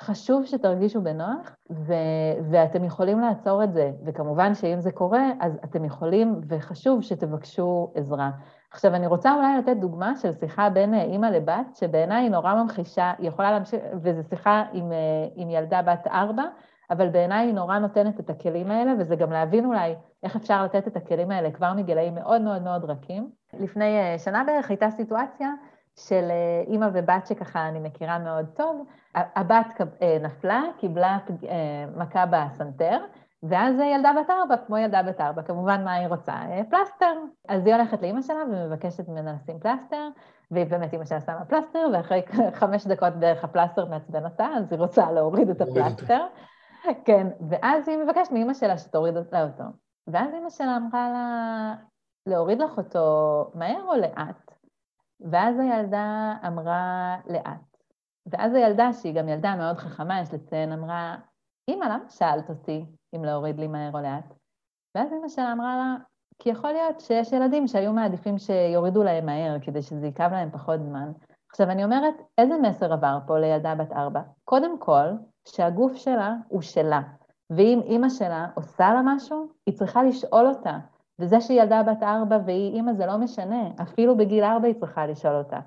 חשוב שתרגישו בנוח, ו- ואתם יכולים לעצור את זה, וכמובן שאם זה קורה, אז אתם יכולים, וחשוב שתבקשו עזרה. עכשיו, אני רוצה אולי לתת דוגמה של שיחה בין אה, אימא לבת, שבעיניי היא נורא ממחישה, היא יכולה להמשיך, וזו שיחה עם, אה, עם ילדה בת ארבע, אבל בעיניי היא נורא נותנת את הכלים האלה, וזה גם להבין אולי איך אפשר לתת את הכלים האלה כבר מגילאים מאוד מאוד מאוד רכים. לפני אה, שנה בערך הייתה סיטואציה של אה, אימא ובת שככה אני מכירה מאוד טוב. הבת אה, נפלה, קיבלה אה, מכה בסנטר, ואז ילדה בת ארבע, כמו ילדה בת ארבע, כמובן מה היא רוצה? פלסטר. אז היא הולכת לאימא שלה ומבקשת ממנה לשים פלסטר, והיא באמת אימא שלה שמה פלסטר, ואחרי חמש דקות בערך הפלסטר מעצבן אותה, אז היא רוצה להוריד את הפלסטר. כן, ואז היא מבקשת מאימא שלה שתוריד לה אותו. ואז אימא שלה אמרה לה, להוריד לך אותו מהר או לאט? ואז הילדה אמרה לאט. ואז הילדה, שהיא גם ילדה מאוד חכמה, יש לציין, אמרה, אמא, למה שאלת אותי אם להוריד לי מהר או לאט? ואז אמא שלה אמרה לה, כי יכול להיות שיש ילדים שהיו מעדיפים שיורידו להם מהר, כדי שזה ייכב להם פחות זמן. עכשיו, אני אומרת, איזה מסר עבר פה לילדה בת ארבע? קודם כל, שהגוף שלה הוא שלה, ואם אימא שלה עושה לה משהו, היא צריכה לשאול אותה, וזה שהיא ילדה בת ארבע והיא אימא זה לא משנה, אפילו בגיל ארבע היא צריכה לשאול אותה.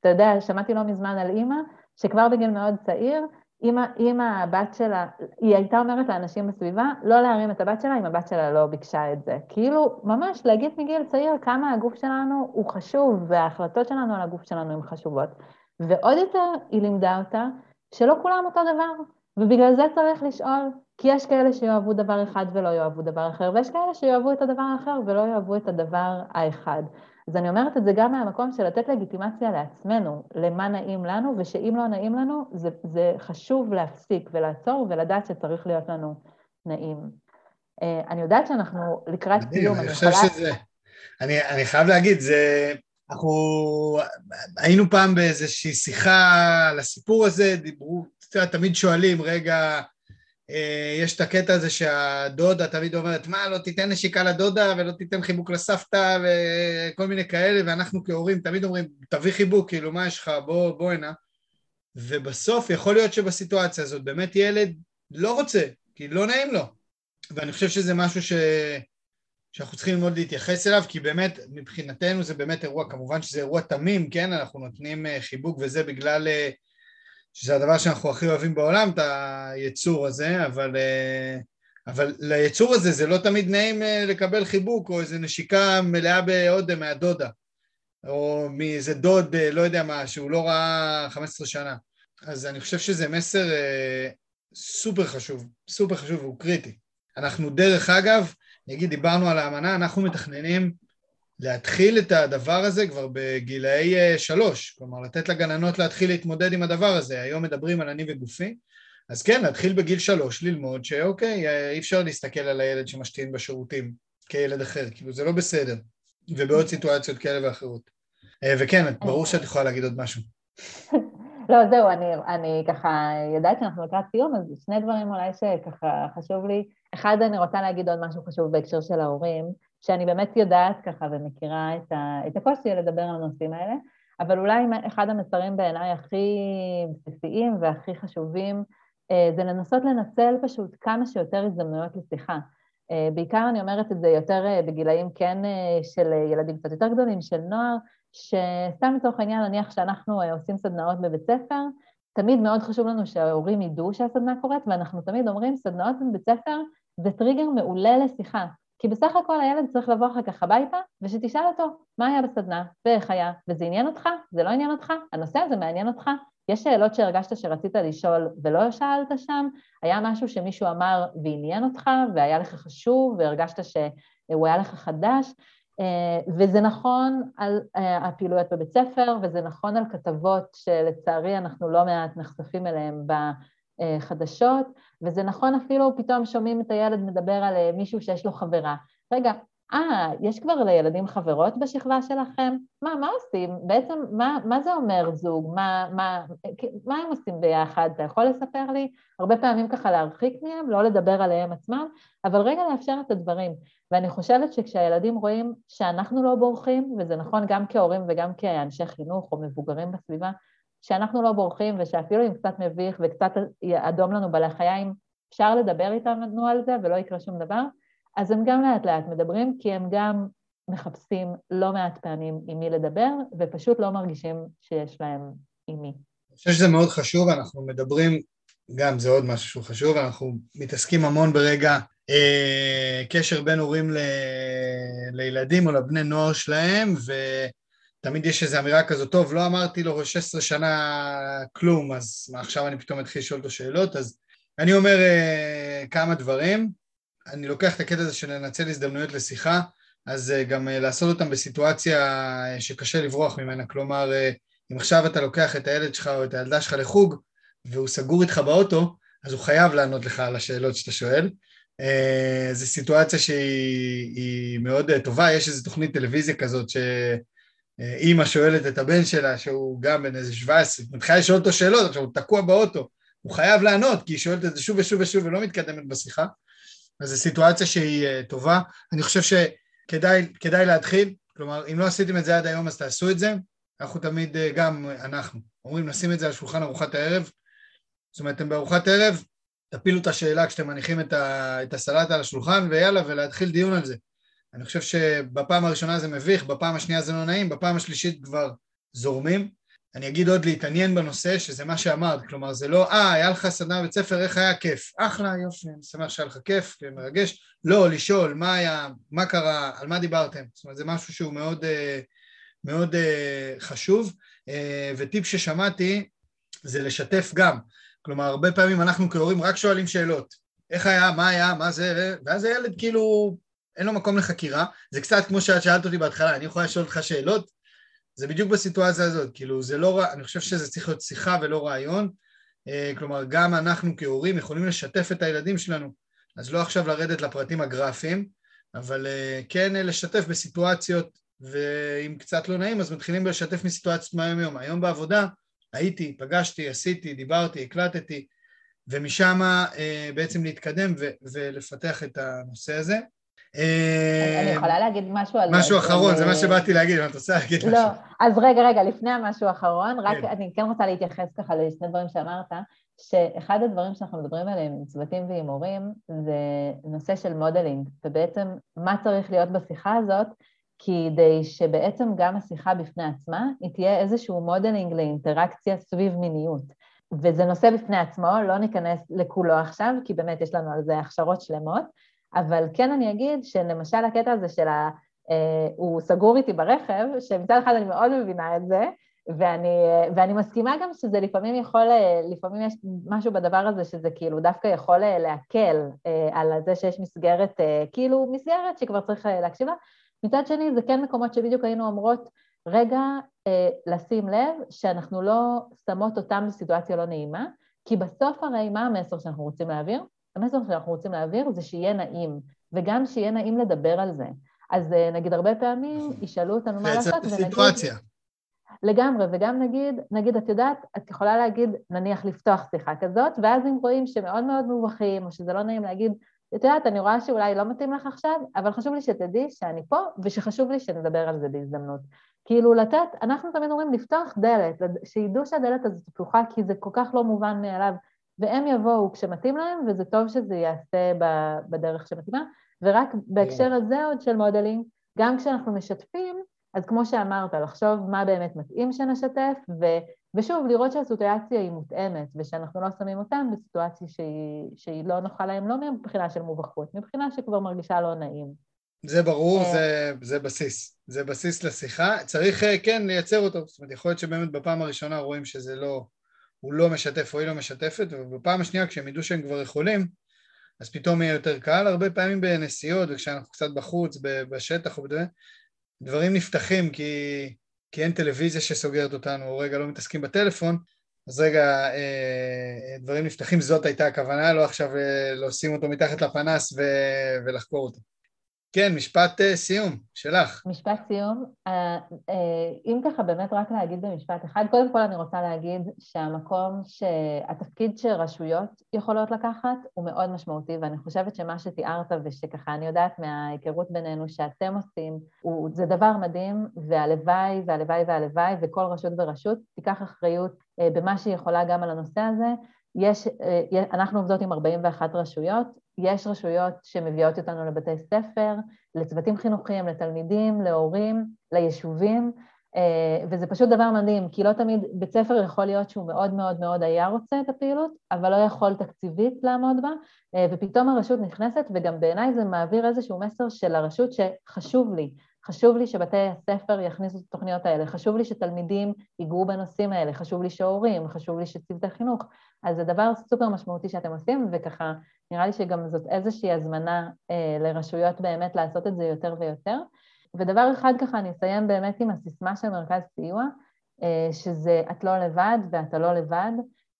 אתה יודע, שמעתי לא מזמן על אימא, שכבר בגיל מאוד צעיר, אימא, אימא הבת שלה, היא הייתה אומרת לאנשים בסביבה, לא להרים את הבת שלה אם הבת שלה לא ביקשה את זה. כאילו, ממש להגיד מגיל צעיר כמה הגוף שלנו הוא חשוב, וההחלטות שלנו על הגוף שלנו הן חשובות. ועוד יותר היא לימדה אותה שלא כולם אותו דבר, ובגלל זה צריך לשאול, כי יש כאלה שיאהבו דבר אחד ולא יאהבו דבר אחר, ויש כאלה שיאהבו את הדבר האחר ולא יאהבו את הדבר האחד. אז אני אומרת את זה גם מהמקום של לתת לגיטימציה לעצמנו, למה נעים לנו, ושאם לא נעים לנו, זה, זה חשוב להפסיק ולעצור ולדעת שצריך להיות לנו נעים. אני יודעת שאנחנו לקראת סיום, אני חושב שזה... אני, אני חייב להגיד, זה... אנחנו היינו פעם באיזושהי שיחה על הסיפור הזה, דיברו, תמיד שואלים, רגע, אה, יש את הקטע הזה שהדודה תמיד אומרת, מה, לא תיתן נשיקה לדודה ולא תיתן חיבוק לסבתא וכל מיני כאלה, ואנחנו כהורים תמיד אומרים, תביא חיבוק, כאילו, מה יש לך, בוא, בוא הנה. ובסוף יכול להיות שבסיטואציה הזאת באמת ילד לא רוצה, כי לא נעים לו. ואני חושב שזה משהו ש... שאנחנו צריכים ללמוד להתייחס אליו, כי באמת, מבחינתנו זה באמת אירוע, כמובן שזה אירוע תמים, כן? אנחנו נותנים אה, חיבוק וזה בגלל אה, שזה הדבר שאנחנו הכי אוהבים בעולם, את היצור הזה, אבל, אה, אבל ליצור הזה זה לא תמיד נעים לקבל חיבוק או איזו נשיקה מלאה בעוד מהדודה, או מאיזה דוד, לא יודע מה, שהוא לא ראה 15 שנה. אז אני חושב שזה מסר סופר חשוב, סופר חשוב והוא קריטי. אנחנו דרך אגב, נגיד דיברנו על האמנה, אנחנו מתכננים להתחיל את הדבר הזה כבר בגילאי אה, שלוש, כלומר לתת לגננות להתחיל להתמודד עם הדבר הזה, היום מדברים על אני וגופי, אז כן, להתחיל בגיל שלוש ללמוד שאוקיי, אה, אי אפשר להסתכל על הילד שמשתין בשירותים כילד אחר, כאילו זה לא בסדר, ובעוד סיטואציות כאלה ואחרות. אה, וכן, ברור שאת יכולה להגיד עוד משהו. לא, זהו, אני, אני ככה יודעת שאנחנו לקראת סיום, אז שני דברים אולי שככה חשוב לי. אחד, אני רוצה להגיד עוד משהו חשוב בהקשר של ההורים, שאני באמת יודעת ככה ומכירה את, ה, את הקושי לדבר על הנושאים האלה, אבל אולי אחד המסרים בעיניי הכי בסיסיים והכי חשובים אה, זה לנסות לנצל פשוט כמה שיותר הזדמנויות לשיחה. אה, בעיקר אני אומרת את זה יותר אה, בגילאים כן של ילדים קצת יותר גדולים, של נוער, שסתם לצורך העניין, נניח שאנחנו עושים סדנאות בבית ספר, תמיד מאוד חשוב לנו שההורים ידעו שהסדנה קורית, ואנחנו תמיד אומרים, סדנאות בבית ספר זה טריגר מעולה לשיחה. כי בסך הכל הילד צריך לבוא אחר כך הביתה, ושתשאל אותו מה היה בסדנה, ואיך היה, וזה עניין אותך, זה לא עניין אותך, הנושא הזה מעניין אותך, יש שאלות שהרגשת שרצית לשאול ולא שאלת שם, היה משהו שמישהו אמר ועניין אותך, והיה לך חשוב, והרגשת שהוא היה לך חדש, אה, וזה נכון על אה, הפעילויות בבית ספר, וזה נכון על כתבות שלצערי אנחנו לא מעט נחשפים אליהן בחדשות, וזה נכון אפילו פתאום שומעים את הילד מדבר על אה, מישהו שיש לו חברה. רגע, אה, יש כבר לילדים חברות בשכבה שלכם? מה, מה עושים? בעצם, מה, מה זה אומר זוג? מה, מה, מה הם עושים ביחד? אתה יכול לספר לי? הרבה פעמים ככה להרחיק מהם, לא לדבר עליהם עצמם, אבל רגע לאפשר את הדברים. ואני חושבת שכשהילדים רואים שאנחנו לא בורחים, וזה נכון גם כהורים וגם כאנשי חינוך או מבוגרים בסביבה, שאנחנו לא בורחים ושאפילו אם קצת מביך וקצת אדום לנו בלחיים, אפשר לדבר איתנו על זה ולא יקרה שום דבר, אז הם גם לאט לאט מדברים, כי הם גם מחפשים לא מעט פעמים עם מי לדבר, ופשוט לא מרגישים שיש להם עם מי. אני חושב שזה מאוד חשוב, אנחנו מדברים, גם זה עוד משהו שהוא חשוב, אנחנו מתעסקים המון ברגע אה, קשר בין הורים ל... לילדים או לבני נוער שלהם, ותמיד יש איזו אמירה כזאת, טוב, לא אמרתי לו 16 שנה כלום, אז מה, עכשיו אני פתאום אתחיל לשאול אותו שאלות, אז אני אומר אה, כמה דברים. אני לוקח את הקטע הזה של לנצל הזדמנויות לשיחה, אז אה, גם אה, לעשות אותם בסיטואציה אה, שקשה לברוח ממנה, כלומר, אם עכשיו אתה לוקח את הילד שלך או את הילדה שלך לחוג והוא סגור איתך באוטו, אז הוא חייב לענות לך על השאלות שאתה שואל. זו סיטואציה שהיא מאוד טובה, יש איזו תוכנית טלוויזיה כזאת שאימא שואלת את הבן שלה, שהוא גם בן איזה 17, מתחילה לשאול אותו שאלות, עכשיו הוא תקוע באוטו, הוא חייב לענות, כי היא שואלת את זה שוב ושוב ושוב ולא מתקדמת בשיחה. אז זו סיטואציה שהיא uh, טובה. אני חושב שכדאי להתחיל, כלומר, אם לא עשיתם את זה עד היום אז תעשו את זה. אנחנו תמיד, uh, גם אנחנו, אומרים נשים את זה על שולחן ארוחת הערב. זאת אומרת, אתם בארוחת ערב, תפילו את השאלה כשאתם מניחים את, ה, את הסלט על השולחן, ויאללה, ולהתחיל דיון על זה. אני חושב שבפעם הראשונה זה מביך, בפעם השנייה זה לא נעים, בפעם השלישית כבר זורמים. אני אגיד עוד להתעניין בנושא, שזה מה שאמרת, כלומר זה לא, אה, היה לך סדנה בבית ספר, איך היה כיף? אחלה, יופי, אני שמח שהיה לך כיף, מרגש. לא, לשאול מה היה, מה קרה, על מה דיברתם. זאת אומרת, זה משהו שהוא מאוד, אה, מאוד אה, חשוב. אה, וטיפ ששמעתי זה לשתף גם. כלומר, הרבה פעמים אנחנו כהורים רק שואלים שאלות. איך היה, מה היה, מה זה, ואז הילד כאילו, אין לו מקום לחקירה. זה קצת כמו שאת שאלת אותי בהתחלה, אני יכולה לשאול אותך שאלות? זה בדיוק בסיטואציה הזאת, כאילו זה לא, אני חושב שזה צריך להיות שיחה ולא רעיון, אה, כלומר גם אנחנו כהורים יכולים לשתף את הילדים שלנו אז לא עכשיו לרדת לפרטים הגרפיים, אבל כן לשתף בסיטואציות, ואם קצת לא נעים אז מתחילים לשתף מסיטואציות מהיום-יום. היום בעבודה הייתי, פגשתי, עשיתי, דיברתי, הקלטתי, ומשם בעצם להתקדם ולפתח את הנושא הזה. אני יכולה להגיד משהו על... משהו אחרון, זה מה שבאתי להגיד, אם את רוצה להגיד משהו. לא, אז רגע, רגע, לפני המשהו האחרון, רק כן. אני כן רוצה להתייחס ככה לשני דברים שאמרת, שאחד הדברים שאנחנו מדברים עליהם עם צוותים ועם הורים זה נושא של modeling, ובעצם מה צריך להיות בשיחה הזאת, כדי שבעצם גם השיחה בפני עצמה, היא תהיה איזשהו modeling לאינטראקציה סביב מיניות. וזה נושא בפני עצמו, לא ניכנס לכולו עכשיו, כי באמת יש לנו על זה הכשרות שלמות, אבל כן אני אגיד שלמשל הקטע הזה של ה... אה, הוא סגור איתי ברכב, שמצד אחד אני מאוד מבינה את זה, ואני, ואני מסכימה גם שזה לפעמים יכול, לפעמים יש משהו בדבר הזה שזה כאילו דווקא יכול להקל אה, על זה שיש מסגרת, אה, כאילו מסגרת שכבר צריך להקשיב לה. מצד שני זה כן מקומות שבדיוק היינו אומרות, רגע לשים לב שאנחנו לא שמות אותם בסיטואציה לא נעימה, כי בסוף הרי מה המסר שאנחנו רוצים להעביר? המסר שאנחנו רוצים להעביר זה שיהיה נעים, וגם שיהיה נעים לדבר על זה. אז אה, נגיד הרבה פעמים נכון. ישאלו אותנו מה לעשות, ונגיד... סיטואציה. לגמרי, וגם נגיד, נגיד, את יודעת, את יכולה להגיד, נניח לפתוח שיחה כזאת, ואז אם רואים שמאוד מאוד מובכים, או שזה לא נעים להגיד, את יודעת, אני רואה שאולי לא מתאים לך עכשיו, אבל חשוב לי שתדעי שאני פה, ושחשוב לי שנדבר על זה בהזדמנות. כאילו לתת, אנחנו תמיד אומרים לפתוח דלת, שידעו שהדלת הזאת פתוחה, כי זה כל כך לא מובן מאליו. והם יבואו כשמתאים להם, וזה טוב שזה ייעשה בדרך שמתאימה. ורק בהקשר הזה עוד של modeling, גם כשאנחנו משתפים, אז כמו שאמרת, לחשוב מה באמת מתאים שנשתף, ו, ושוב, לראות שהסיטואציה היא מותאמת, ושאנחנו לא שמים אותם בסיטואציה שהיא, שהיא לא נוחה להם, לא מבחינה של מובכות, מבחינה שכבר מרגישה לא נעים. זה ברור, אה. זה, זה בסיס. זה בסיס לשיחה. צריך אה, כן לייצר אותו. זאת אומרת, יכול להיות שבאמת בפעם הראשונה רואים שזה לא, הוא לא משתף או היא לא משתפת, ובפעם השנייה כשהם ידעו שהם כבר יכולים, אז פתאום יהיה יותר קל. הרבה פעמים בנסיעות וכשאנחנו קצת בחוץ, בשטח או דברים נפתחים כי, כי אין טלוויזיה שסוגרת אותנו, או רגע לא מתעסקים בטלפון, אז רגע, אה, דברים נפתחים, זאת הייתה הכוונה, לא עכשיו אה, לשים אותו מתחת לפנס ו, ולחקור אותו. כן, משפט uh, סיום, שלך. משפט סיום. Uh, uh, אם ככה באמת רק להגיד במשפט אחד, קודם כל אני רוצה להגיד שהמקום, שהתפקיד שרשויות יכולות לקחת הוא מאוד משמעותי, ואני חושבת שמה שתיארת ושככה אני יודעת מההיכרות בינינו שאתם עושים, הוא, זה דבר מדהים, והלוואי והלוואי והלוואי, וכל רשות ורשות תיקח אחריות במה שהיא יכולה גם על הנושא הזה. יש, אנחנו עובדות עם 41 רשויות, יש רשויות שמביאות אותנו לבתי ספר, לצוותים חינוכיים, לתלמידים, להורים, ליישובים, אה, וזה פשוט דבר מדהים, כי לא תמיד בית ספר יכול להיות שהוא מאוד מאוד מאוד היה רוצה את הפעילות, אבל לא יכול תקציבית לעמוד בה, אה, ופתאום הרשות נכנסת, וגם בעיניי זה מעביר איזשהו מסר של הרשות שחשוב לי, חשוב לי שבתי הספר יכניסו את התוכניות האלה, חשוב לי שתלמידים ייגעו בנושאים האלה, חשוב לי שהורים, חשוב לי שצוותי חינוך. אז זה דבר סופר משמעותי שאתם עושים, וככה נראה לי שגם זאת איזושהי הזמנה אה, לרשויות באמת לעשות את זה יותר ויותר. ודבר אחד ככה, אני אסיים באמת עם הסיסמה של מרכז סיוע, אה, שזה את לא לבד ואתה לא לבד.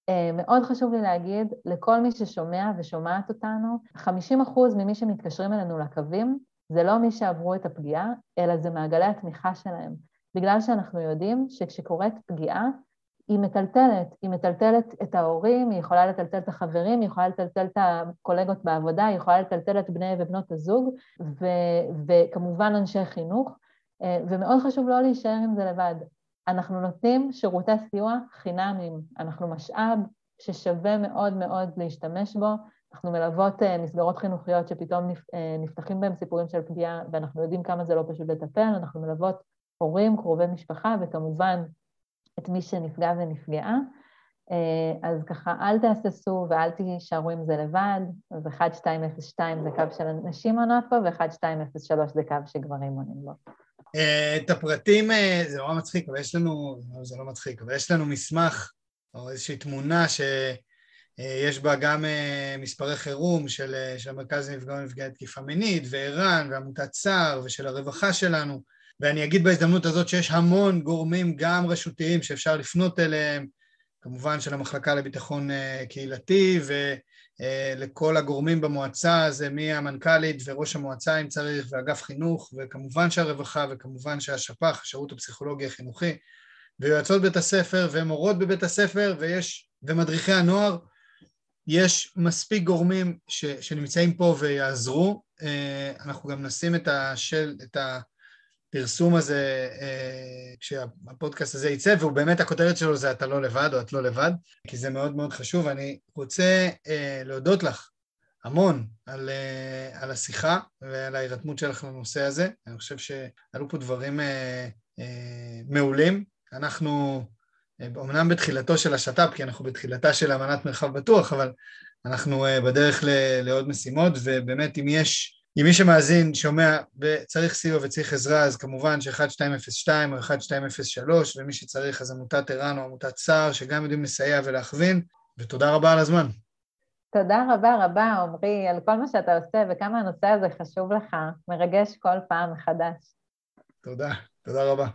אה, מאוד חשוב לי להגיד לכל מי ששומע ושומעת אותנו, 50% ממי שמתקשרים אלינו לקווים זה לא מי שעברו את הפגיעה, אלא זה מעגלי התמיכה שלהם. בגלל שאנחנו יודעים שכשקורית פגיעה, היא מטלטלת, היא מטלטלת את ההורים, היא יכולה לטלטל את החברים, היא יכולה לטלטל את הקולגות בעבודה, היא יכולה לטלטל את בני ובנות הזוג, ו- וכמובן אנשי חינוך, אה, ומאוד חשוב לא להישאר עם זה לבד. אנחנו נותנים שירותי סיוע חינמים, אנחנו משאב ששווה מאוד מאוד להשתמש בו, אנחנו מלוות אה, מסגרות חינוכיות שפתאום אה, נפתחים בהם סיפורים של פגיעה, ואנחנו יודעים כמה זה לא פשוט לטפל, אנחנו מלוות הורים, קרובי משפחה, וכמובן את מי שנפגע ונפגעה. אה, אז ככה, אל תהססו ואל תישארו עם זה לבד, אז 1202 זה קו של נשים עונות פה, ו-1203 זה קו שגברים עונים בו. את הפרטים, זה נורא מצחיק, אבל יש לנו, זה לא מצחיק, אבל יש לנו מסמך, או איזושהי תמונה ש... אה, יש בה גם אה, מספרי חירום של, אה, של המרכז לנפגעי ונפגעי תקיפה מינית וער"ן ועמותת סער ושל הרווחה שלנו. ואני אגיד בהזדמנות הזאת שיש המון גורמים גם רשותיים שאפשר לפנות אליהם כמובן של המחלקה לביטחון קהילתי ולכל הגורמים במועצה, זה מהמנכ"לית וראש המועצה אם צריך, ואגף חינוך, וכמובן שהרווחה, וכמובן שהשפ"ח, השירות הפסיכולוגי החינוכי, ויועצות בית הספר, ומורות בבית הספר, ויש, ומדריכי הנוער, יש מספיק גורמים ש, שנמצאים פה ויעזרו. אה, אנחנו גם נשים את, השל, את הפרסום הזה אה, כשהפודקאסט הזה יצא, והוא באמת, הכותרת שלו זה אתה לא לבד או את לא לבד, כי זה מאוד מאוד חשוב. אני רוצה אה, להודות לך המון על, על השיחה ועל ההירתמות שלך לנושא הזה. אני חושב שעלו פה דברים מעולים. אנחנו אומנם בתחילתו של השת"פ, כי אנחנו בתחילתה של אמנת מרחב בטוח, אבל אנחנו אה, בדרך לעוד משימות, ובאמת אם יש, אם מי שמאזין, שומע וצריך סיוע וצריך עזרה, אז כמובן ש-1202 או 1203, ומי שצריך אז עמותת ער"ן או עמותת סער, שגם יודעים לסייע ולהכווין, ותודה רבה על הזמן. תודה רבה רבה, עמרי, על כל מה שאתה עושה וכמה הנושא הזה חשוב לך, מרגש כל פעם מחדש. תודה, תודה רבה.